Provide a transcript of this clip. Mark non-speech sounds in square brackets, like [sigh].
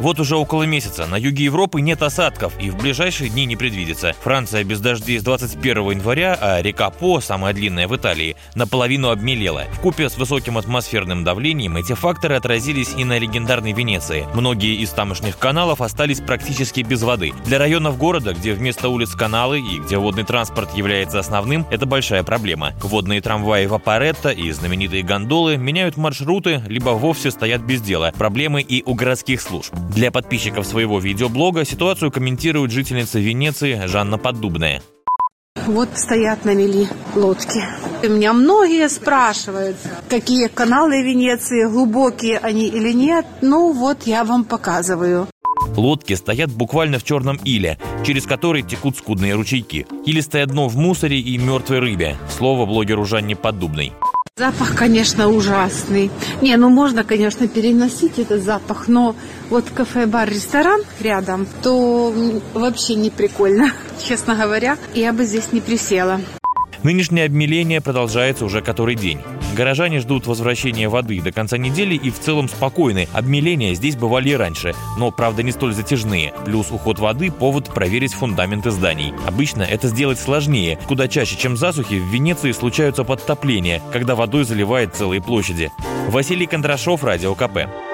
Вот уже около месяца на юге Европы нет осадков и в ближайшие дни не предвидится. Франция без дождей с 21 января, а река По, самая длинная в Италии, наполовину обмелела. В купе с высоким атмосферным давлением эти факторы отразились и на легендарной Венеции. Многие из тамошних каналов остались практически без воды. Для районов города, где вместо улиц каналы и где водный транспорт является основным, это большая проблема. Водные трамваи Вапоретто и знаменитые гондолы меняют маршруты, либо вовсе стоят без дела. Проблемы и у городских служб. Для подписчиков своего видеоблога ситуацию комментирует жительница Венеции Жанна Поддубная. Вот стоят на мели лодки. И меня многие спрашивают, какие каналы Венеции, глубокие они или нет. Ну вот я вам показываю. Лодки стоят буквально в черном иле, через который текут скудные ручейки. Илистое дно в мусоре и мертвой рыбе. Слово блогеру Жанне Поддубной. Запах, конечно, ужасный. Не, ну можно, конечно, переносить этот запах, но вот кафе, бар, ресторан рядом, то вообще не прикольно, [laughs] честно говоря. Я бы здесь не присела. Нынешнее обмеление продолжается уже который день. Горожане ждут возвращения воды до конца недели и в целом спокойны. Обмеления здесь бывали и раньше, но, правда, не столь затяжные. Плюс уход воды – повод проверить фундаменты зданий. Обычно это сделать сложнее. Куда чаще, чем засухи, в Венеции случаются подтопления, когда водой заливает целые площади. Василий Кондрашов, Радио КП.